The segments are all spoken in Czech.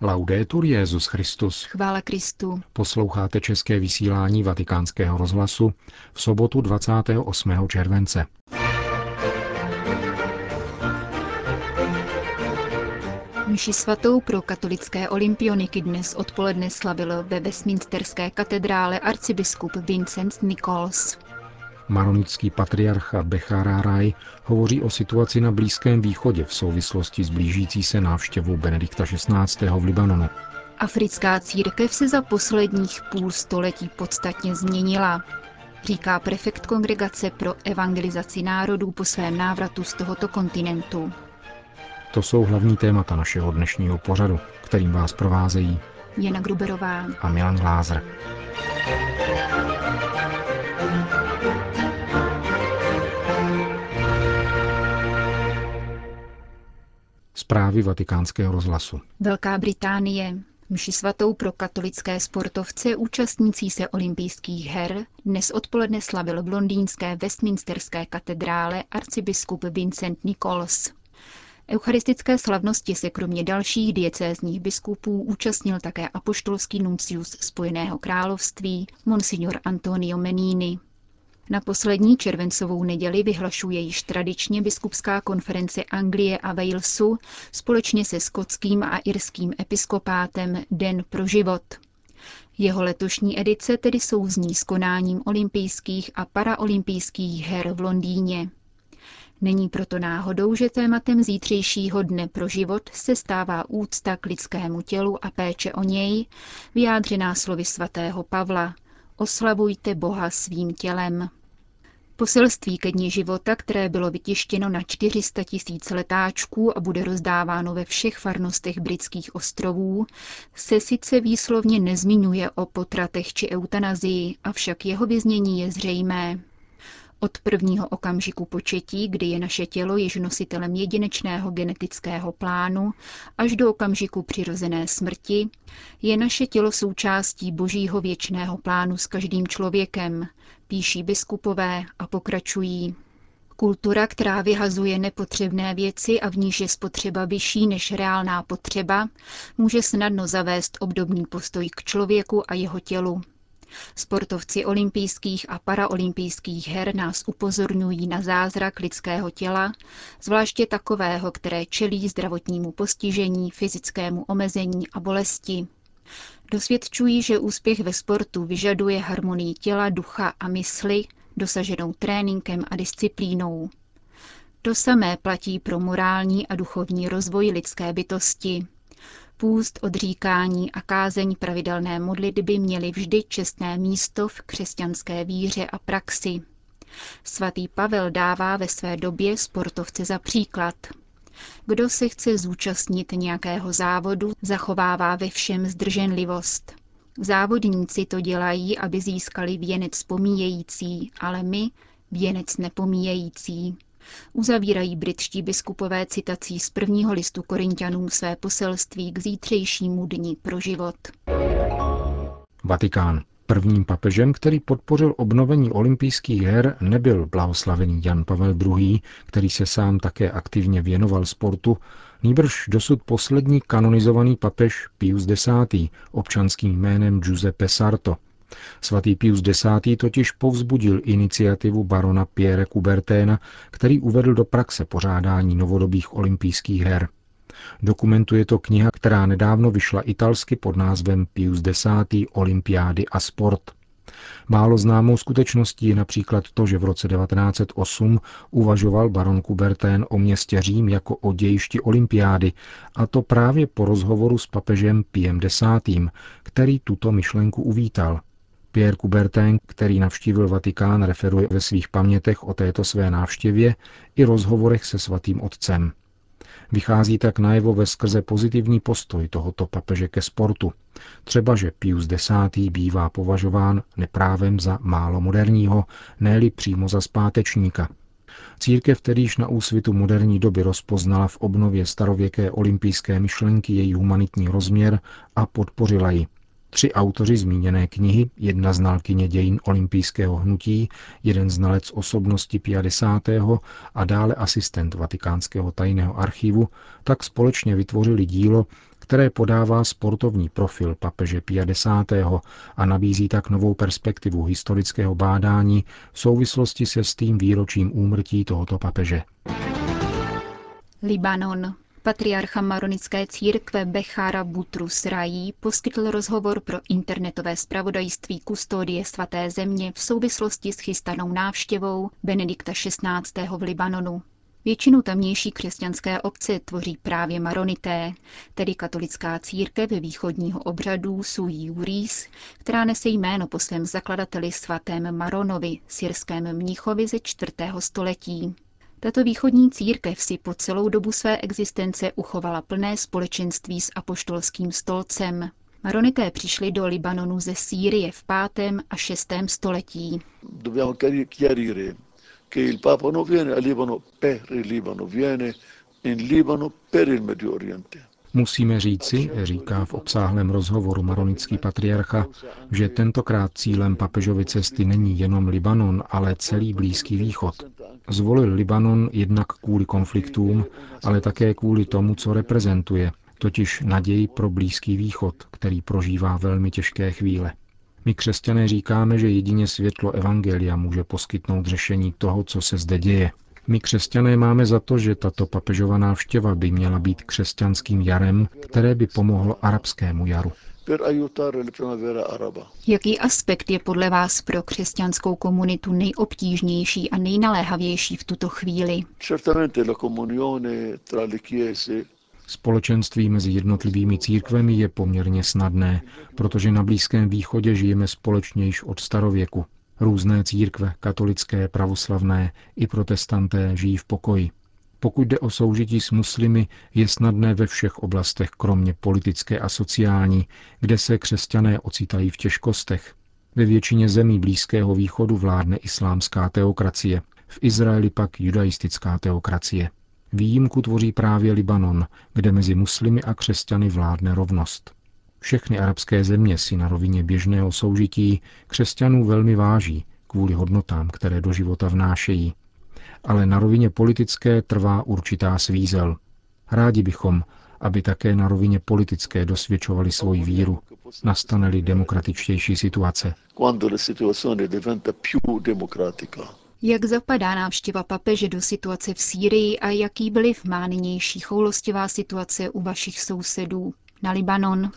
Laudetur Jezus Christus. Chvála Kristu. Posloucháte české vysílání Vatikánského rozhlasu v sobotu 28. července. Mši svatou pro katolické olympioniky dnes odpoledne slavil ve Westminsterské katedrále arcibiskup Vincent Nichols. Maronický patriarcha Becharáraj hovoří o situaci na Blízkém východě v souvislosti s blížící se návštěvou Benedikta XVI. v Libanonu. Africká církev se za posledních půl století podstatně změnila, říká prefekt Kongregace pro evangelizaci národů po svém návratu z tohoto kontinentu. To jsou hlavní témata našeho dnešního pořadu, kterým vás provázejí Jana Gruberová a Milan Glázer. Zprávy vatikánského rozhlasu. Velká Británie. Mši svatou pro katolické sportovce účastnící se olympijských her dnes odpoledne slavil v londýnské Westminsterské katedrále arcibiskup Vincent Nichols. Eucharistické slavnosti se kromě dalších diecézních biskupů účastnil také apoštolský nuncius Spojeného království Monsignor Antonio Menini. Na poslední červencovou neděli vyhlašuje již tradičně biskupská konference Anglie a Walesu společně se skotským a irským episkopátem Den pro život. Jeho letošní edice tedy souzní s konáním olympijských a paraolympijských her v Londýně. Není proto náhodou, že tématem zítřejšího dne pro život se stává úcta k lidskému tělu a péče o něj, vyjádřená slovy svatého Pavla. Oslavujte Boha svým tělem. Poselství ke dni života, které bylo vytištěno na 400 tisíc letáčků a bude rozdáváno ve všech farnostech britských ostrovů, se sice výslovně nezmiňuje o potratech či eutanazii, avšak jeho vyznění je zřejmé. Od prvního okamžiku početí, kdy je naše tělo již nositelem jedinečného genetického plánu, až do okamžiku přirozené smrti, je naše tělo součástí božího věčného plánu s každým člověkem, píší biskupové a pokračují. Kultura, která vyhazuje nepotřebné věci a v níž je spotřeba vyšší než reálná potřeba, může snadno zavést obdobný postoj k člověku a jeho tělu. Sportovci olympijských a paraolympijských her nás upozorňují na zázrak lidského těla, zvláště takového, které čelí zdravotnímu postižení, fyzickému omezení a bolesti. Dosvědčují, že úspěch ve sportu vyžaduje harmonii těla, ducha a mysli, dosaženou tréninkem a disciplínou. To samé platí pro morální a duchovní rozvoj lidské bytosti. Půst, odříkání a kázeň pravidelné modlitby měly vždy čestné místo v křesťanské víře a praxi. Svatý Pavel dává ve své době sportovce za příklad. Kdo se chce zúčastnit nějakého závodu, zachovává ve všem zdrženlivost. Závodníci to dělají, aby získali věnec pomíjející, ale my věnec nepomíjející. Uzavírají britští biskupové citací z prvního listu Korintianům své poselství k zítřejšímu dní pro život. Vatikán. Prvním papežem, který podpořil obnovení olympijských her, nebyl blahoslavený Jan Pavel II., který se sám také aktivně věnoval sportu, nýbrž dosud poslední kanonizovaný papež Pius X. občanským jménem Giuseppe Sarto. Svatý Pius X. totiž povzbudil iniciativu barona Pierre Couberténa, který uvedl do praxe pořádání novodobých olympijských her. Dokumentuje to kniha, která nedávno vyšla italsky pod názvem Pius X. Olympiády a sport. Málo známou skutečností je například to, že v roce 1908 uvažoval baron Coubertin o městě Řím jako o dějišti olympiády, a to právě po rozhovoru s papežem Piem X., který tuto myšlenku uvítal. Pierre Coubertin, který navštívil Vatikán, referuje ve svých pamětech o této své návštěvě i rozhovorech se svatým otcem. Vychází tak najevo ve skrze pozitivní postoj tohoto papeže ke sportu. Třeba, že Pius X. bývá považován neprávem za málo moderního, ne přímo za zpátečníka. Církev již na úsvitu moderní doby rozpoznala v obnově starověké olympijské myšlenky její humanitní rozměr a podpořila ji. Tři autoři zmíněné knihy, jedna znalkyně dějin olympijského hnutí, jeden znalec osobnosti 50. a dále asistent Vatikánského tajného archivu, tak společně vytvořili dílo, které podává sportovní profil papeže 50. a nabízí tak novou perspektivu historického bádání v souvislosti se s tím výročím úmrtí tohoto papeže. Libanon. Patriarcha maronické církve Bechára Butrus Rají poskytl rozhovor pro internetové zpravodajství kustodie svaté země v souvislosti s chystanou návštěvou Benedikta XVI. v Libanonu. Většinu tamnější křesťanské obce tvoří právě maronité, tedy katolická církev východního obřadu Sui Juris, která nese jméno po svém zakladateli svatém Maronovi, syrském mnichovi ze 4. století. Tato východní církev si po celou dobu své existence uchovala plné společenství s apoštolským stolcem. Maronité přišli do Libanonu ze Sýrie v 5. a 6. století. Musíme říci, říká v obsáhlém rozhovoru maronický patriarcha, že tentokrát cílem papežovy cesty není jenom Libanon, ale celý Blízký východ. Zvolil Libanon jednak kvůli konfliktům, ale také kvůli tomu, co reprezentuje, totiž naději pro Blízký východ, který prožívá velmi těžké chvíle. My křesťané říkáme, že jedině světlo Evangelia může poskytnout řešení toho, co se zde děje. My křesťané máme za to, že tato papežová návštěva by měla být křesťanským jarem, které by pomohlo arabskému jaru. Jaký aspekt je podle vás pro křesťanskou komunitu nejobtížnější a nejnaléhavější v tuto chvíli? Společenství mezi jednotlivými církvemi je poměrně snadné, protože na Blízkém východě žijeme společně již od starověku. Různé církve, katolické, pravoslavné i protestanté, žijí v pokoji. Pokud jde o soužití s muslimy, je snadné ve všech oblastech, kromě politické a sociální, kde se křesťané ocitají v těžkostech. Ve většině zemí Blízkého východu vládne islámská teokracie, v Izraeli pak judaistická teokracie. Výjimku tvoří právě Libanon, kde mezi muslimy a křesťany vládne rovnost. Všechny arabské země si na rovině běžného soužití křesťanů velmi váží kvůli hodnotám, které do života vnášejí. Ale na rovině politické trvá určitá svízel. Rádi bychom, aby také na rovině politické dosvědčovali svoji víru, nastane-li demokratičtější situace. Jak zapadá návštěva papeže do situace v Sýrii a jaký vliv má nynější choulostivá situace u vašich sousedů? Na Libanon.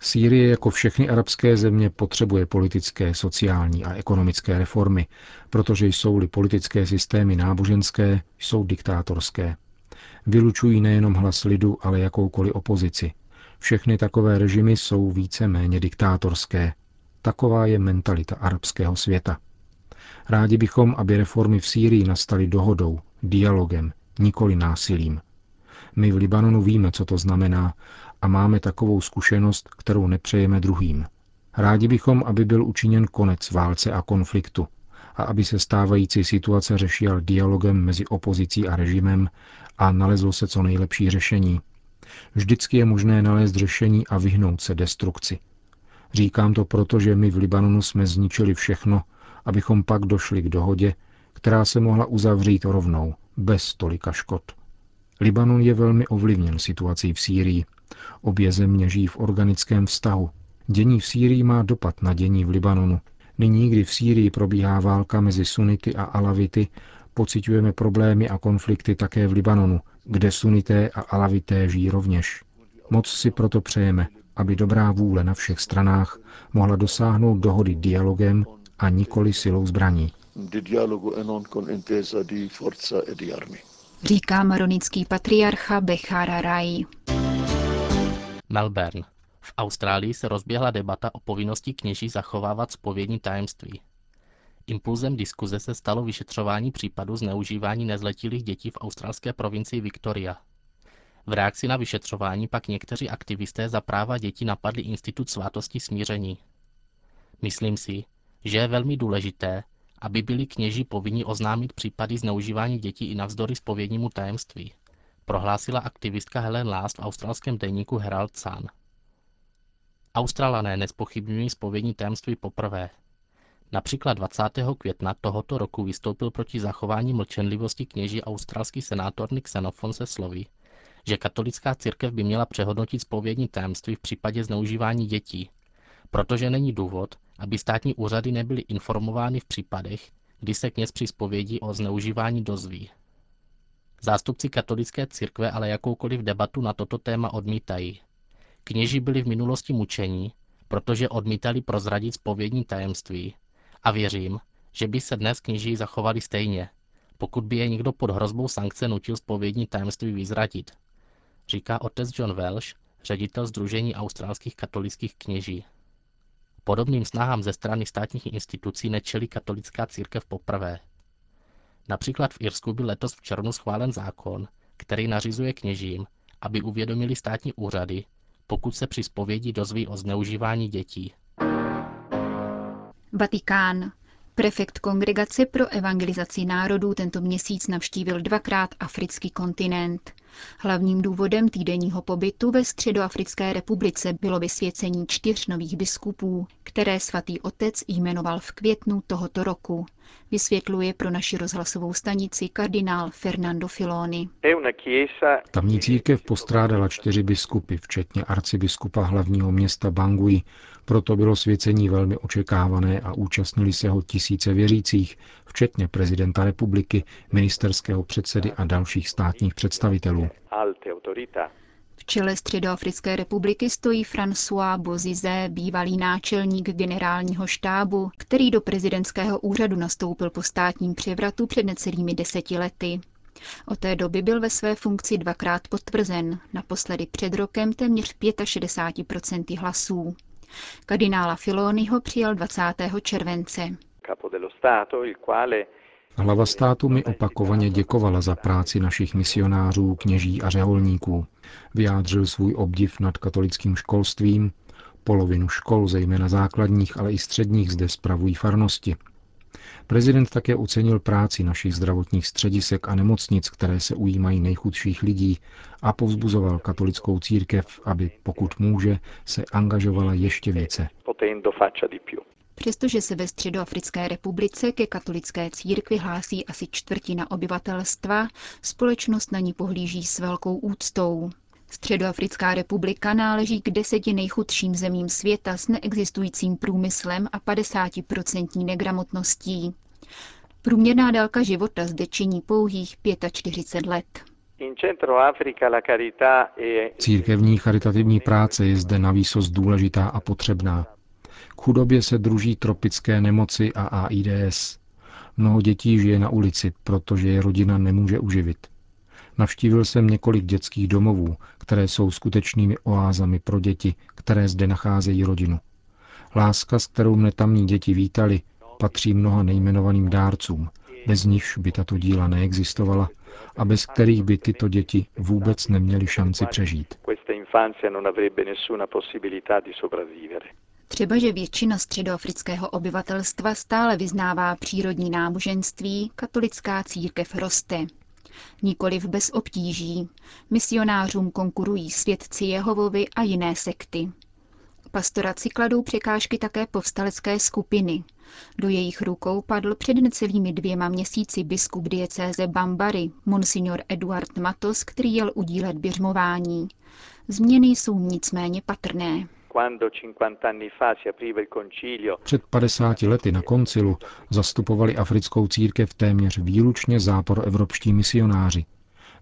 Sýrie jako všechny arabské země potřebuje politické, sociální a ekonomické reformy, protože jsou-li politické systémy náboženské, jsou diktátorské. Vylučují nejenom hlas lidu, ale jakoukoliv opozici. Všechny takové režimy jsou více méně diktátorské, Taková je mentalita arabského světa. Rádi bychom, aby reformy v Sýrii nastaly dohodou, dialogem, nikoli násilím. My v Libanonu víme, co to znamená a máme takovou zkušenost, kterou nepřejeme druhým. Rádi bychom, aby byl učiněn konec válce a konfliktu a aby se stávající situace řešila dialogem mezi opozicí a režimem a nalezlo se co nejlepší řešení. Vždycky je možné nalézt řešení a vyhnout se destrukci. Říkám to proto, že my v Libanonu jsme zničili všechno, abychom pak došli k dohodě, která se mohla uzavřít rovnou, bez tolika škod. Libanon je velmi ovlivněn situací v Sýrii. Obě země žijí v organickém vztahu. Dění v Sýrii má dopad na dění v Libanonu. Nyní, kdy v Sýrii probíhá válka mezi sunity a alavity, pocitujeme problémy a konflikty také v Libanonu, kde sunité a alavité žijí rovněž. Moc si proto přejeme, aby dobrá vůle na všech stranách mohla dosáhnout dohody dialogem a nikoli silou zbraní. Říká maronický patriarcha Bechara Rai. Melbourne. V Austrálii se rozběhla debata o povinnosti kněží zachovávat spovědní tajemství. Impulzem diskuze se stalo vyšetřování případu zneužívání nezletilých dětí v australské provincii Victoria. V reakci na vyšetřování pak někteří aktivisté za práva dětí napadli institut svátosti smíření. Myslím si, že je velmi důležité, aby byli kněži povinni oznámit případy zneužívání dětí i navzdory spovědnímu tajemství, prohlásila aktivistka Helen Last v australském deníku Herald Sun. Australané nespochybňují spovědní tajemství poprvé. Například 20. května tohoto roku vystoupil proti zachování mlčenlivosti kněží australský senátor Nick Xenophon se slovy, že katolická církev by měla přehodnotit spovědní tajemství v případě zneužívání dětí, protože není důvod, aby státní úřady nebyly informovány v případech, kdy se kněz při zpovědi o zneužívání dozví. Zástupci katolické církve ale jakoukoliv debatu na toto téma odmítají. Kněži byli v minulosti mučení, protože odmítali prozradit spovědní tajemství a věřím, že by se dnes kněží zachovali stejně, pokud by je někdo pod hrozbou sankce nutil spovědní tajemství vyzratit, říká otec John Welsh, ředitel Združení australských katolických kněží. Podobným snahám ze strany státních institucí nečelí katolická církev poprvé. Například v Irsku byl letos v červnu schválen zákon, který nařizuje kněžím, aby uvědomili státní úřady, pokud se při zpovědi dozví o zneužívání dětí. Vatikán. Prefekt Kongregace pro evangelizaci národů tento měsíc navštívil dvakrát africký kontinent. Hlavním důvodem týdenního pobytu ve Středoafrické republice bylo vysvěcení čtyř nových biskupů, které svatý otec jmenoval v květnu tohoto roku. Vysvětluje pro naši rozhlasovou stanici kardinál Fernando Filoni. Tamní církev postrádala čtyři biskupy, včetně arcibiskupa hlavního města Bangui, proto bylo svěcení velmi očekávané a účastnili se ho tisíce věřících, včetně prezidenta republiky, ministerského předsedy a dalších státních představitelů. V čele Středoafrické republiky stojí François Bozizé, bývalý náčelník generálního štábu, který do prezidentského úřadu nastoupil po státním převratu před necelými deseti lety. Od té doby byl ve své funkci dvakrát potvrzen, naposledy před rokem téměř 65% hlasů. Kardinála Filoni ho přijal 20. července. Hlava státu mi opakovaně děkovala za práci našich misionářů, kněží a řeholníků. Vyjádřil svůj obdiv nad katolickým školstvím. Polovinu škol, zejména základních, ale i středních, zde spravují farnosti. Prezident také ocenil práci našich zdravotních středisek a nemocnic, které se ujímají nejchudších lidí a povzbuzoval katolickou církev, aby, pokud může, se angažovala ještě více. Přestože se ve Středoafrické republice ke katolické církvi hlásí asi čtvrtina obyvatelstva, společnost na ní pohlíží s velkou úctou. Středoafrická republika náleží k deseti nejchudším zemím světa s neexistujícím průmyslem a 50% negramotností. Průměrná délka života zde činí pouhých 45 let. Církevní charitativní práce je zde navýsost důležitá a potřebná. K chudobě se druží tropické nemoci a AIDS. Mnoho dětí žije na ulici, protože je rodina nemůže uživit. Navštívil jsem několik dětských domovů, které jsou skutečnými oázami pro děti, které zde nacházejí rodinu. Láska, s kterou mne tamní děti vítali, patří mnoha nejmenovaným dárcům, bez nichž by tato díla neexistovala a bez kterých by tyto děti vůbec neměly šanci přežít. Třeba, že většina středoafrického obyvatelstva stále vyznává přírodní náboženství, katolická církev roste. Nikoliv bez obtíží. Misionářům konkurují svědci Jehovovi a jiné sekty. Pastoraci kladou překážky také povstalecké skupiny. Do jejich rukou padl před necelými dvěma měsíci biskup diecéze Bambary, monsignor Eduard Matos, který jel udílet běžmování. Změny jsou nicméně patrné. Před 50 lety na koncilu zastupovali africkou církev téměř výlučně záporoevropští misionáři.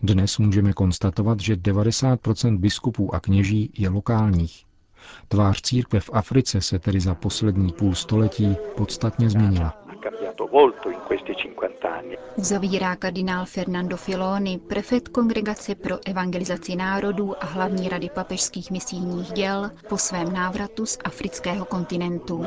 Dnes můžeme konstatovat, že 90% biskupů a kněží je lokálních. Tvář církve v Africe se tedy za poslední půl století podstatně změnila. Zavírá kardinál Fernando Filoni, prefekt Kongregace pro evangelizaci národů a hlavní rady papežských misijních děl po svém návratu z afrického kontinentu.